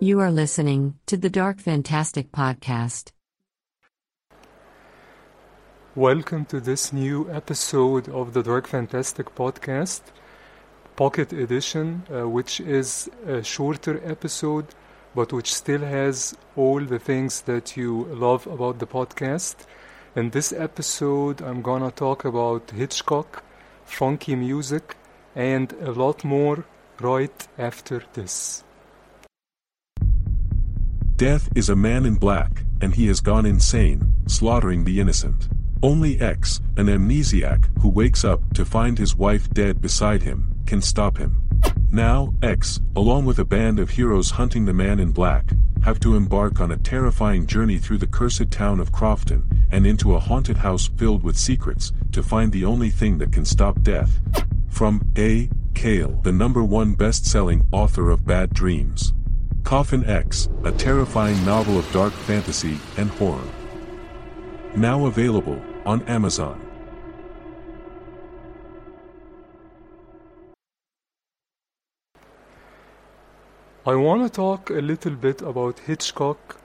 You are listening to the Dark Fantastic Podcast. Welcome to this new episode of the Dark Fantastic Podcast, Pocket Edition, uh, which is a shorter episode but which still has all the things that you love about the podcast. In this episode, I'm gonna talk about Hitchcock, funky music, and a lot more right after this. Death is a man in black, and he has gone insane, slaughtering the innocent. Only X, an amnesiac who wakes up to find his wife dead beside him, can stop him. Now, X, along with a band of heroes hunting the man in black, have to embark on a terrifying journey through the cursed town of Crofton and into a haunted house filled with secrets to find the only thing that can stop death. From A. Kale, the number one best-selling author of Bad Dreams. Coffin X, a terrifying novel of dark fantasy and horror. Now available on Amazon. I want to talk a little bit about Hitchcock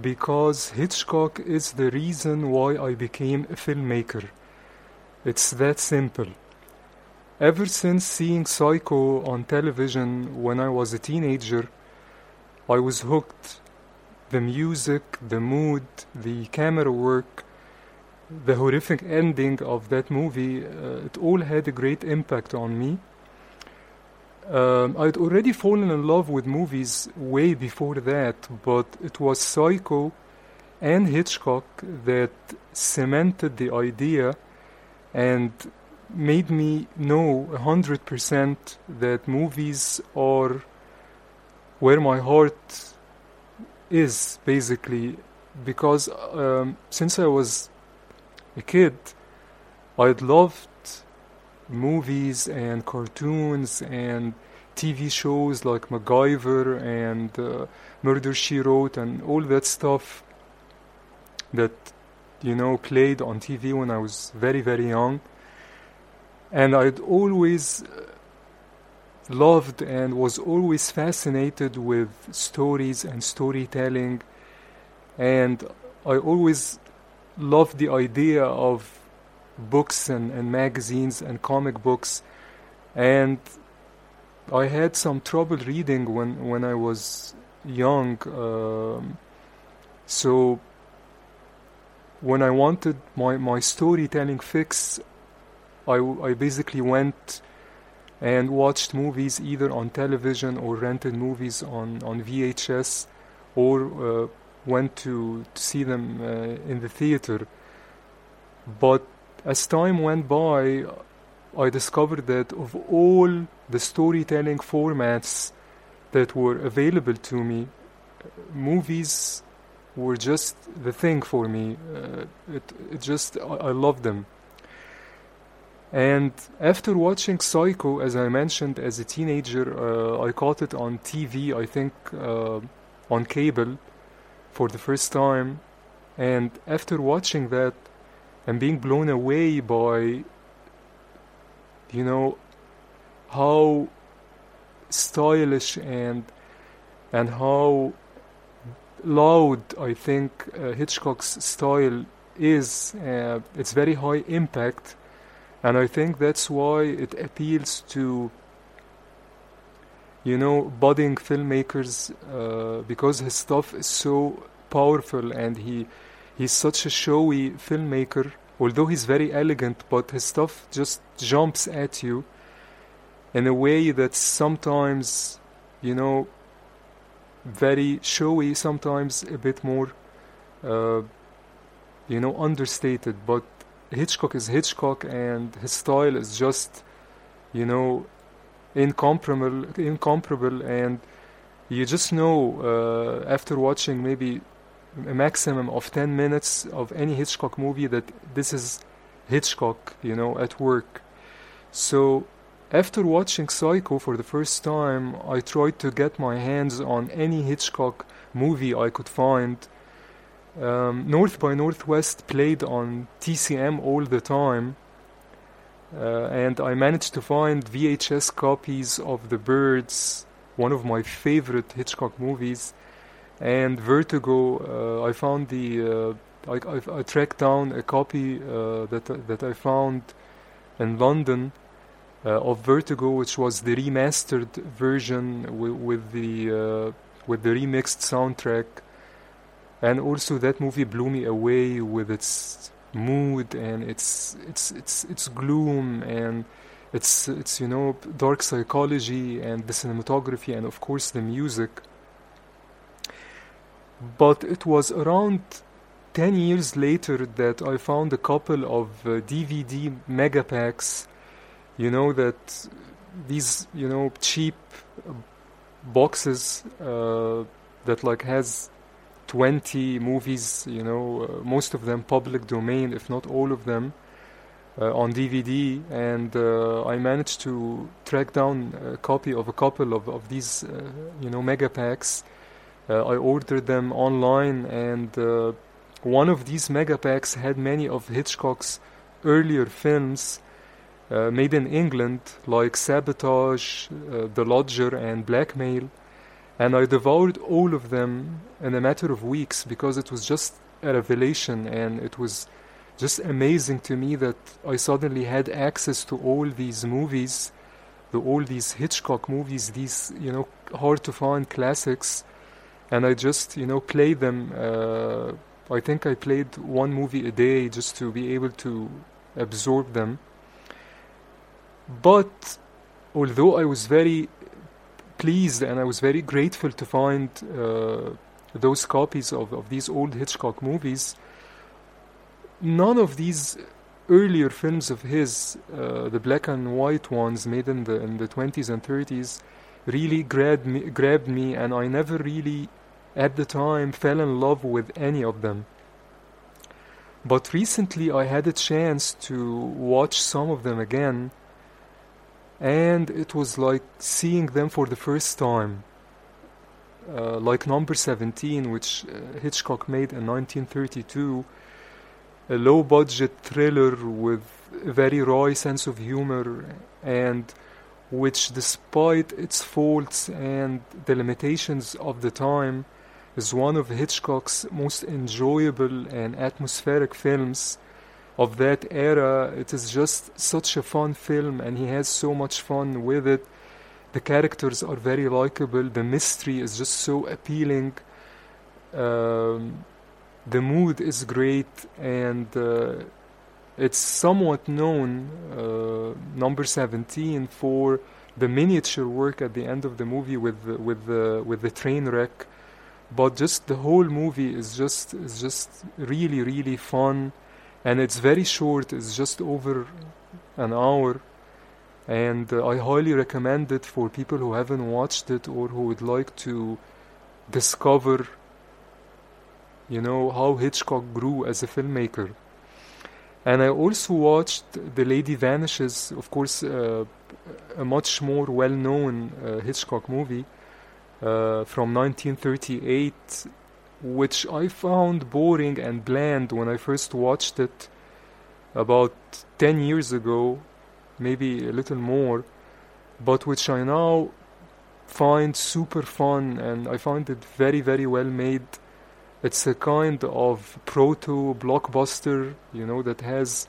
because Hitchcock is the reason why I became a filmmaker. It's that simple. Ever since seeing Psycho on television when I was a teenager, I was hooked. The music, the mood, the camera work, the horrific ending of that movie, uh, it all had a great impact on me. Um, I'd already fallen in love with movies way before that, but it was Psycho and Hitchcock that cemented the idea and made me know 100% that movies are where my heart is, basically. Because um, since I was a kid, I'd loved movies and cartoons and TV shows like MacGyver and uh, Murder She Wrote and all that stuff that you know played on TV when I was very very young and I'd always uh, loved and was always fascinated with stories and storytelling. And I always loved the idea of books and, and magazines and comic books. And I had some trouble reading when, when I was young um, so when I wanted my, my storytelling fix I, I basically went and watched movies either on television or rented movies on, on VHS or uh, went to, to see them uh, in the theater but as time went by, I discovered that of all the storytelling formats that were available to me, movies were just the thing for me. Uh, it, it just, I, I loved them. And after watching Psycho, as I mentioned, as a teenager, uh, I caught it on TV, I think uh, on cable for the first time. And after watching that, and being blown away by you know how stylish and and how loud I think uh, Hitchcock's style is. Uh, it's very high impact, and I think that's why it appeals to you know budding filmmakers uh, because his stuff is so powerful and he he's such a showy filmmaker although he's very elegant but his stuff just jumps at you in a way that sometimes you know very showy sometimes a bit more uh, you know understated but hitchcock is hitchcock and his style is just you know incomparable incomparable and you just know uh, after watching maybe a maximum of 10 minutes of any Hitchcock movie that this is Hitchcock, you know, at work. So after watching Psycho for the first time, I tried to get my hands on any Hitchcock movie I could find. Um, North by Northwest played on TCM all the time, uh, and I managed to find VHS copies of The Birds, one of my favorite Hitchcock movies, and Vertigo. Uh, I found the uh, I, I, I, tracked down a copy uh, that that I found in London uh, of Vertigo, which was the remastered version with, the uh, with the remixed soundtrack, and also that movie blew me away with its mood and its its its its gloom and it's it's you know dark psychology and the cinematography and of course the music. But it was around 10 years later that I found a couple of uh, DVD megapacks you know that these you know cheap boxes uh, that like has 20 movies, you know, uh, most of them public domain, if not all of them, uh, on DVD. And uh, I managed to track down a copy of a couple of, of these, uh, you know, mega packs. Uh, I ordered them online, and uh, one of these mega packs had many of Hitchcock's earlier films. made in England, like Sabotage, The Lodger, and Blackmail, and I devoured all of them in a matter of weeks because it was just a revelation and it was just amazing to me that I suddenly had access to all these movies, to all these Hitchcock movies, these, you know, hard to find classics, and I just, you know, played them. Uh, I think I played one movie a day just to be able to absorb them. But although I was very pleased and I was very grateful to find uh, those copies of, of these old Hitchcock movies. None of these earlier films of his, uh, the black and white ones made in the in the 20s and 30s, really grabbed me, grabbed me, and I never really, at the time, fell in love with any of them. But recently, I had a chance to watch some of them again, and it was like seeing them for the first time. Uh, like number 17, which uh, Hitchcock made in 1932, a low budget thriller with a very raw sense of humor, and which, despite its faults and the limitations of the time, is one of Hitchcock's most enjoyable and atmospheric films of that era. It is just such a fun film, and he has so much fun with it. The characters are very likable. The mystery is just so appealing. Um, the mood is great, and uh, it's somewhat known, uh, number 17, for the miniature work at the end of the movie with the, with the with the train wreck. But just the whole movie is just is just really really fun and it's very short it's just over an hour. And uh, I highly recommend it for people who haven't watched it or who would like to discover you know how Hitchcock grew as a filmmaker. And I also watched The Lady Vanishes of course uh, a much more well-known uh, Hitchcock movie uh, from 1938 which I found boring and bland when I first watched it about 10 years ago, maybe a little more, but which I now find super fun and I find it very, very well made. It's a kind of proto blockbuster, you know, that has.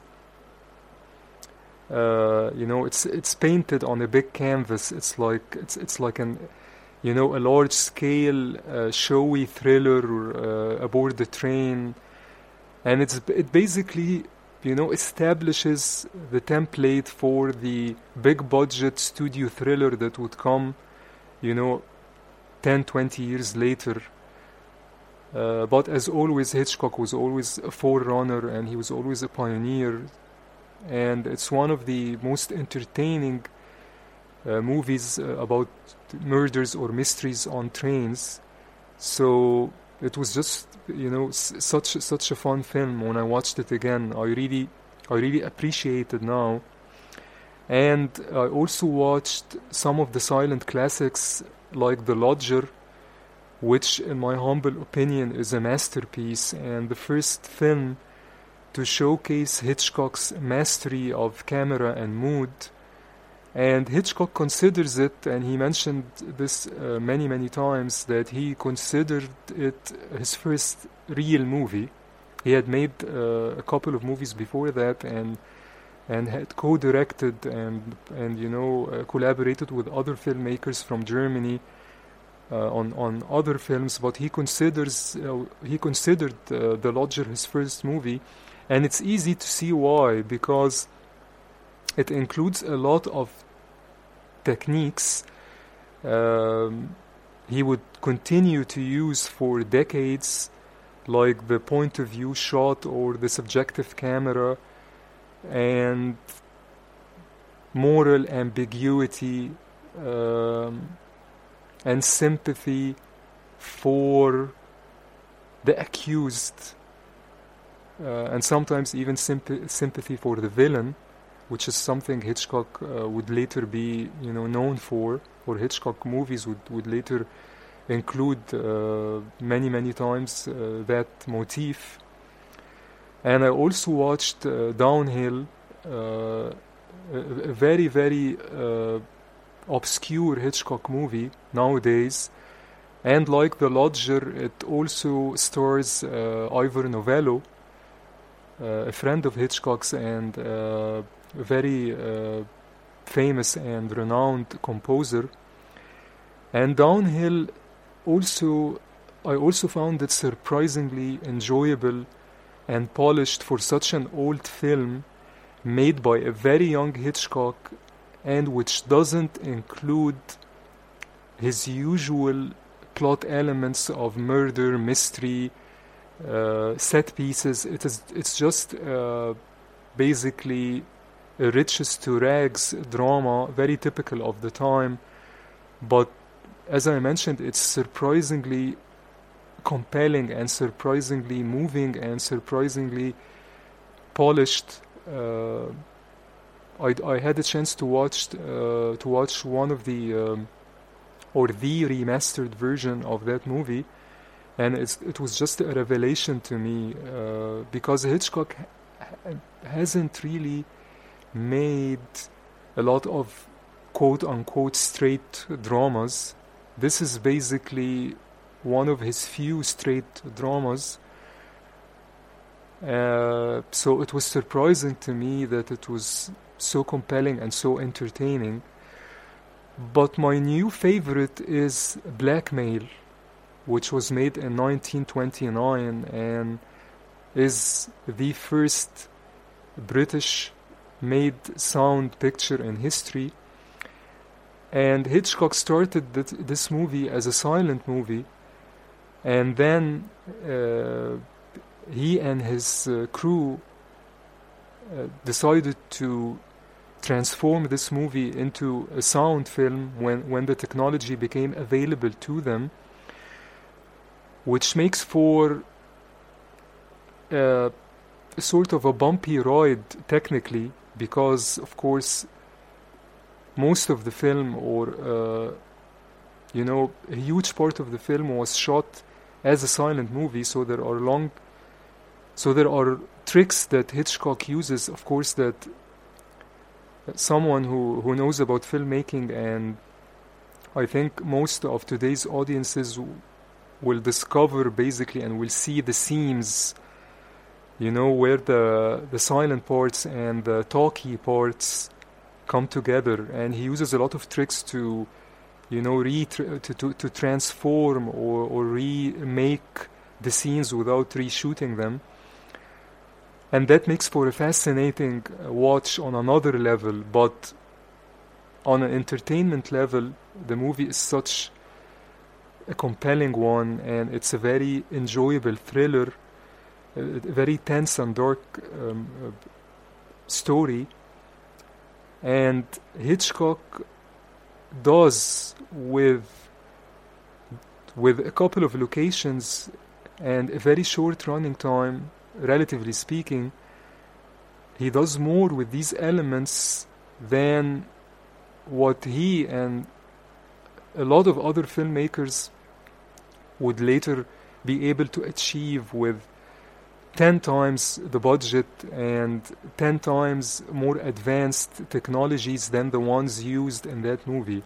Uh, you know, it's it's painted on a big canvas. It's like it's it's like an you know, a large scale uh, showy thriller uh, aboard the train. And it's it basically, you know, establishes the template for the big budget studio thriller that would come, you know, 10, 20 years later. Uh, but as always, Hitchcock was always a forerunner and he was always a pioneer. And it's one of the most entertaining uh, movies uh, about murders or mysteries on trains. So it was just you know such such a fun film. When I watched it again, I really I really appreciate it now. And I also watched some of the silent classics like The Lodger, which, in my humble opinion, is a masterpiece and the first film to showcase Hitchcock's mastery of camera and mood. And Hitchcock considers it, and he mentioned this uh, many, many times, that he considered it his first real movie. He had made uh, a couple of movies before that, and and had co-directed and and you know uh, collaborated with other filmmakers from Germany uh, on on other films. But he considers uh, he considered uh, The Lodger his first movie, and it's easy to see why because it includes a lot of techniques um, he would continue to use for decades, like the point of view shot or the subjective camera, and moral ambiguity um, and sympathy for the accused, uh, and sometimes even symp- sympathy for the villain which is something Hitchcock uh, would later be, you know, known for. Or Hitchcock movies would, would later include uh, many, many times uh, that motif. And I also watched uh, Downhill, uh, a, a very, very uh, obscure Hitchcock movie nowadays. And like The Lodger, it also stars Ivor Novello, a friend of Hitchcock's and very uh, famous and renowned composer. And Downhill also, I also found it surprisingly enjoyable and polished for such an old film made by a very young Hitchcock and which doesn't include his usual plot elements of murder, mystery, uh, set pieces. It is, it's just uh, basically riches to rags drama, very typical of the time. But as I mentioned, it's surprisingly compelling and surprisingly moving and surprisingly polished. Uh, I, I had a chance to watch uh, to watch one of the um, or the remastered version of that movie, and it was just a revelation to me uh, because Hitchcock ha- hasn't really made a lot of quote unquote straight dramas. This is basically one of his few straight dramas. Uh, so it was surprising to me that it was so compelling and so entertaining. But my new favorite is Blackmail, which was made in 1929 and is the first British made sound picture in history. And Hitchcock started this movie as a silent movie, and then uh, he and his uh, crew uh, decided to transform this movie into a sound film when, when the technology became available to them, which makes for uh, sort of a bumpy ride technically because of course most of the film or uh, you know a huge part of the film was shot as a silent movie so there are long so there are tricks that Hitchcock uses of course that someone who, who knows about filmmaking and I think most of today's audiences will discover basically and will see the seams you know where the the silent parts and the talky parts come together. And he uses a lot of tricks to you know re to, to, to transform or, or remake the scenes without reshooting them. And that makes for a fascinating watch on another level but on an entertainment level the movie is such a compelling one and it's a very enjoyable thriller a very tense and dark um, uh, story. And Hitchcock does with with a couple of locations and a very short running time, relatively speaking, he does more with these elements than what he and a lot of other filmmakers would later be able to achieve with 10 times the budget and 10 times more advanced technologies than the ones used in that movie.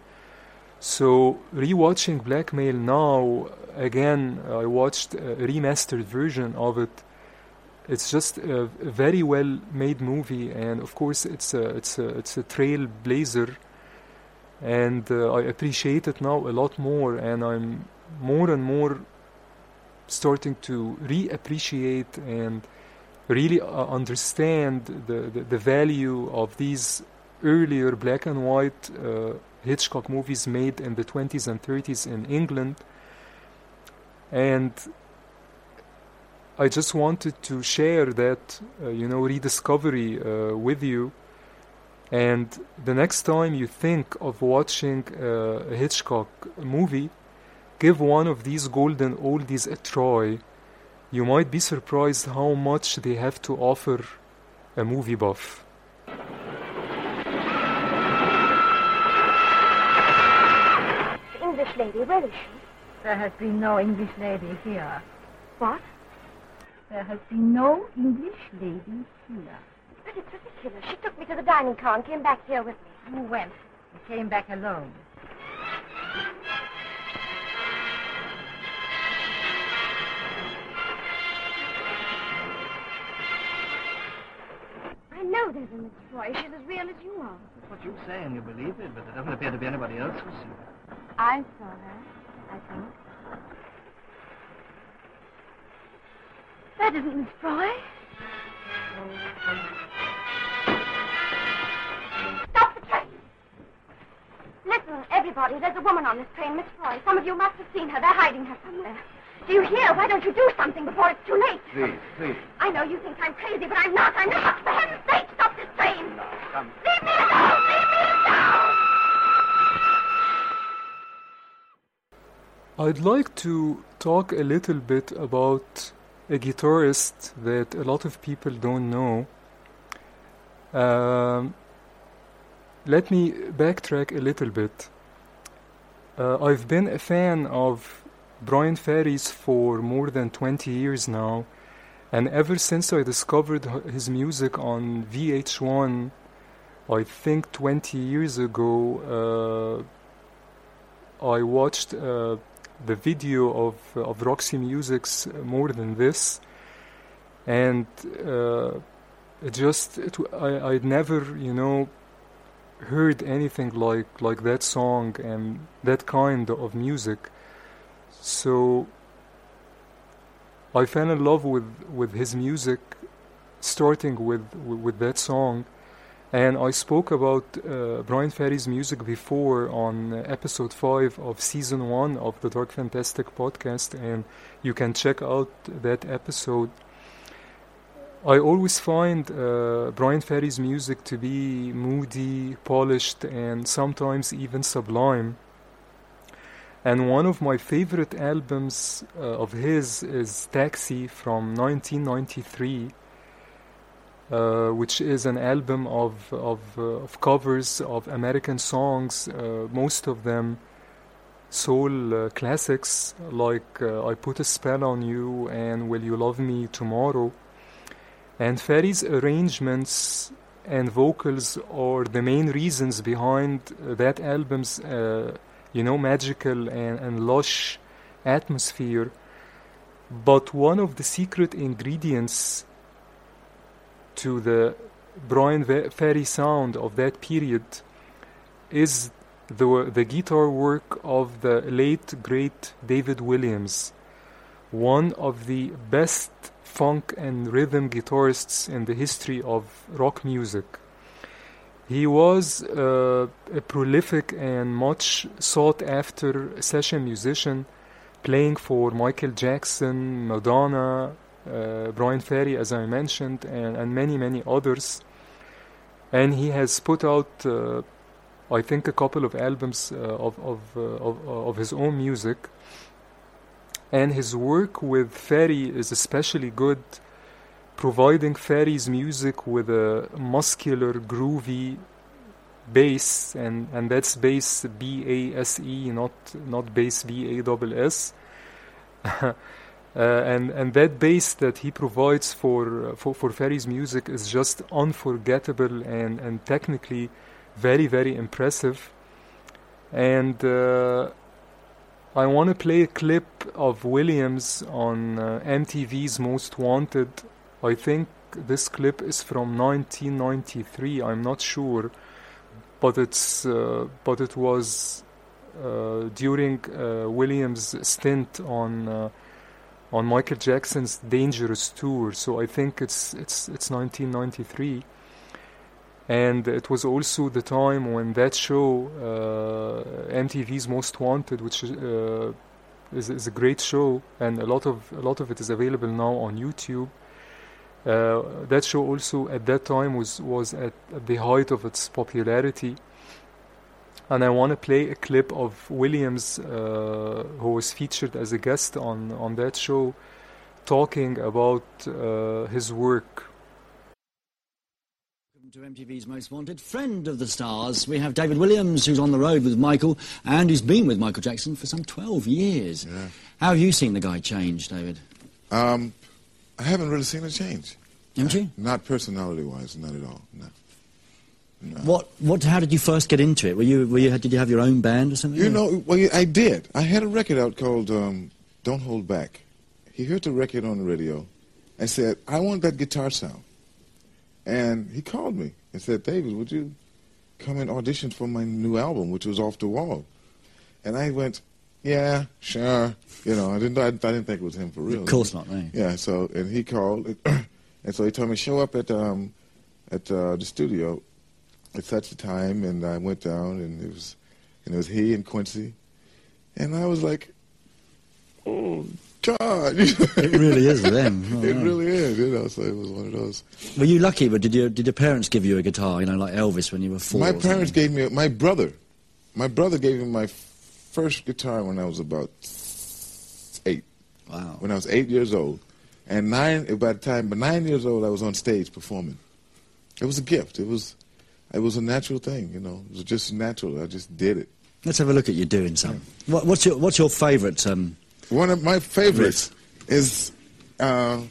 So, rewatching Blackmail now, again, I watched a remastered version of it. It's just a, very well made movie, and of course, it's a, it's a, it's a trailblazer. And uh, I appreciate it now a lot more, and I'm more and more starting to reappreciate and really uh, understand the, the, the value of these earlier black and white uh, Hitchcock movies made in the 20s and 30s in England. And I just wanted to share that, uh, you know, rediscovery uh, with you. And the next time you think of watching uh, a Hitchcock movie, give one of these golden oldies a try. You might be surprised how much they have to offer a movie buff. The English lady, where is she? There has been no English lady here. What? There has been no English lady here. But it's ridiculous. She took me to the dining car and came back here with me. Who went and came back alone? I know there's a Miss Roy. She's as real as you are. That's what you say, and you believe it, but there doesn't appear to be anybody else who's seen her. I saw her, I think. That isn't Miss Froy. Stop the train! Listen, everybody, there's a woman on this train, Miss Froy. Some of you must have seen her. They're hiding her somewhere. Do you hear? Why don't you do something before it's too late? Please, please. I know you think I'm crazy, but I'm not. I'm not. For heaven's sake, stop this train! No, come. Leave me alone! Leave me alone! I'd like to talk a little bit about a guitarist that a lot of people don't know. Um, let me backtrack a little bit. Uh, I've been a fan of Bryan Ferry's for more than 20 years now, and ever since I discovered his music on VH1, I think 20 years ago, uh, I watched uh, the video of of Roxy Music's More Than This, and uh, it just it, I I'd never you know heard anything like like that song and that kind of music. So I fell in love with with his music, starting with with, with that song. And I spoke about uh, Bryan Ferry's music before on episode 5 of season 1 of the Dark Fantastic podcast, and you can check out that episode. I always find uh, Bryan Ferry's music to be moody, polished, and sometimes even sublime. And one of my favorite albums uh, of his is Taxi from 1993 uh, which is an album of of, uh, of covers of American songs, uh, most of them soul uh, classics like uh, "I Put a Spell on You" and "Will You Love Me Tomorrow." And Ferry's arrangements and vocals are the main reasons behind that album's, you know, magical and, and lush atmosphere. But one of the secret ingredients to the Bryan Ferry sound of that period is the the guitar work of the late great David Williams, one of the best funk and rhythm guitarists in the history of rock music. He was uh, a prolific and much sought after session musician, playing for Michael Jackson, Madonna, uh, Bryan Ferry, as I mentioned, and, and many, many others. And he has put out, uh, I think, a couple of albums uh, of, of, uh, of, of his own music. And his work with Ferry is especially good, providing Ferry's music with a muscular, groovy bass, and, and that's bass B A S E, not, not bass B A S S. Uh, and and that bass that he provides for uh, for for Ferry's music is just unforgettable and and technically very very impressive. And uh, I want to play a clip of Williams on uh, MTV's Most Wanted. I think this clip is from 1993. I'm not sure, but it's uh, but it was uh, during uh, Williams' stint on uh, on Michael Jackson's Dangerous tour. So I think it's it's it's 1993, and it was also the time when that show, uh, MTV's Most Wanted, which uh, is is a great show, and a lot of a lot of it is available now on YouTube. Uh, that show also at that time was was at, at the height of its popularity and I want to play a clip of Williams, uh, who was featured as a guest on, on that show, talking about uh, his work. Welcome to MTV's Most Wanted, friend of the stars. We have David Williams, who's on the road with Michael, and who's been with Michael Jackson for some 12 years. Yeah. How have you seen the guy change, David? Um, I haven't really seen a change. Haven't you? Not personality-wise, not at all. No. No. What, what, how did you first get into it? Were you, were you, did you have your own band or something? You know, well, I did. I had a record out called um, "Don't Hold Back." He heard the record on the radio, and said, "I want that guitar sound." And he called me and said, "David, would you come and audition for my new album, which was Off the Wall?" And I went, "Yeah, sure." You know, I didn't. I, I didn't think it was him for real. Of course not, no. Yeah. So, and he called, and so he told me show up at um, at uh, the studio at such a time, and I went down, and it was, and it was he and Quincy, and I was like, oh God, It really is them. Oh, it wow. really is, you know. So it was one of those. Were you lucky, but did, you, did your parents give you a guitar, you know, like Elvis when you were four? my parents something? gave me my brother. My brother gave me my first guitar when I was about eight. Wow. When I was eight years old, and nine by the time, but nine years old, I was on stage performing. It was a gift. It was, it was a natural thing, you know. It was just natural. I just did it. Let's have a look at you doing some. What, what's your, what's your favourite? Um, One of my favorites is uh,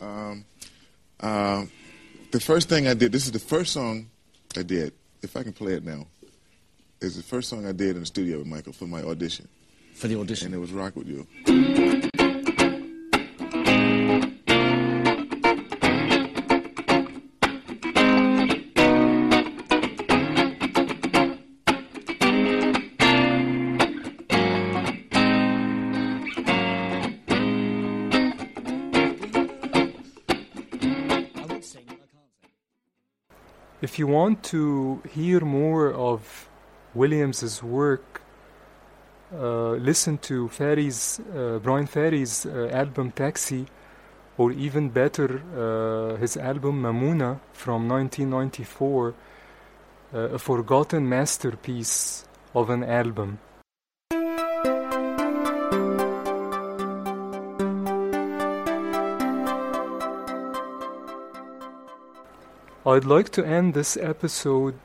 um, uh, the first thing I did. This is the first song I did. If I can play it now, it's the first song I did in the studio with Michael for my audition, for the audition? and it was "Rock with You." If you want to hear more of Williams's work, uh, listen to Ferry's, uh, Bryan Ferry's uh, album Taxi, or even better, uh, his album Mamouna from 1994, uh, a forgotten masterpiece of an album. I'd like to end this episode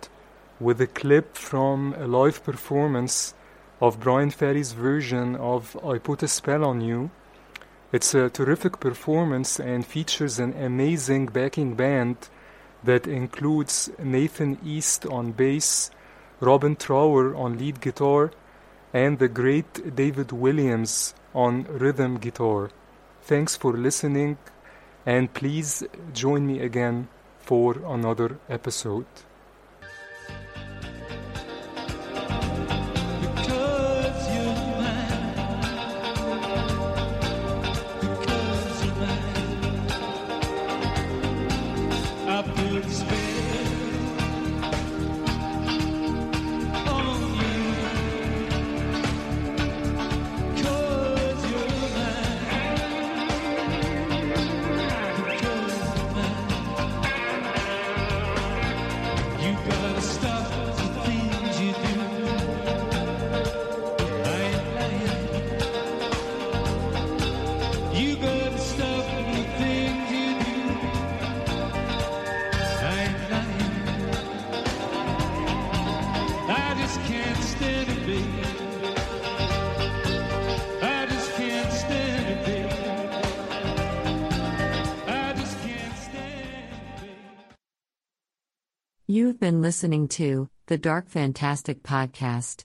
with a clip from a live performance of Bryan Ferry's version of I Put a Spell on You. It's a terrific performance and features an amazing backing band that includes Nathan East on bass, Robin Trower on lead guitar, and the great David Williams on rhythm guitar. Thanks for listening, and please join me again for another episode. You've been listening to the Dark Fantastic Podcast.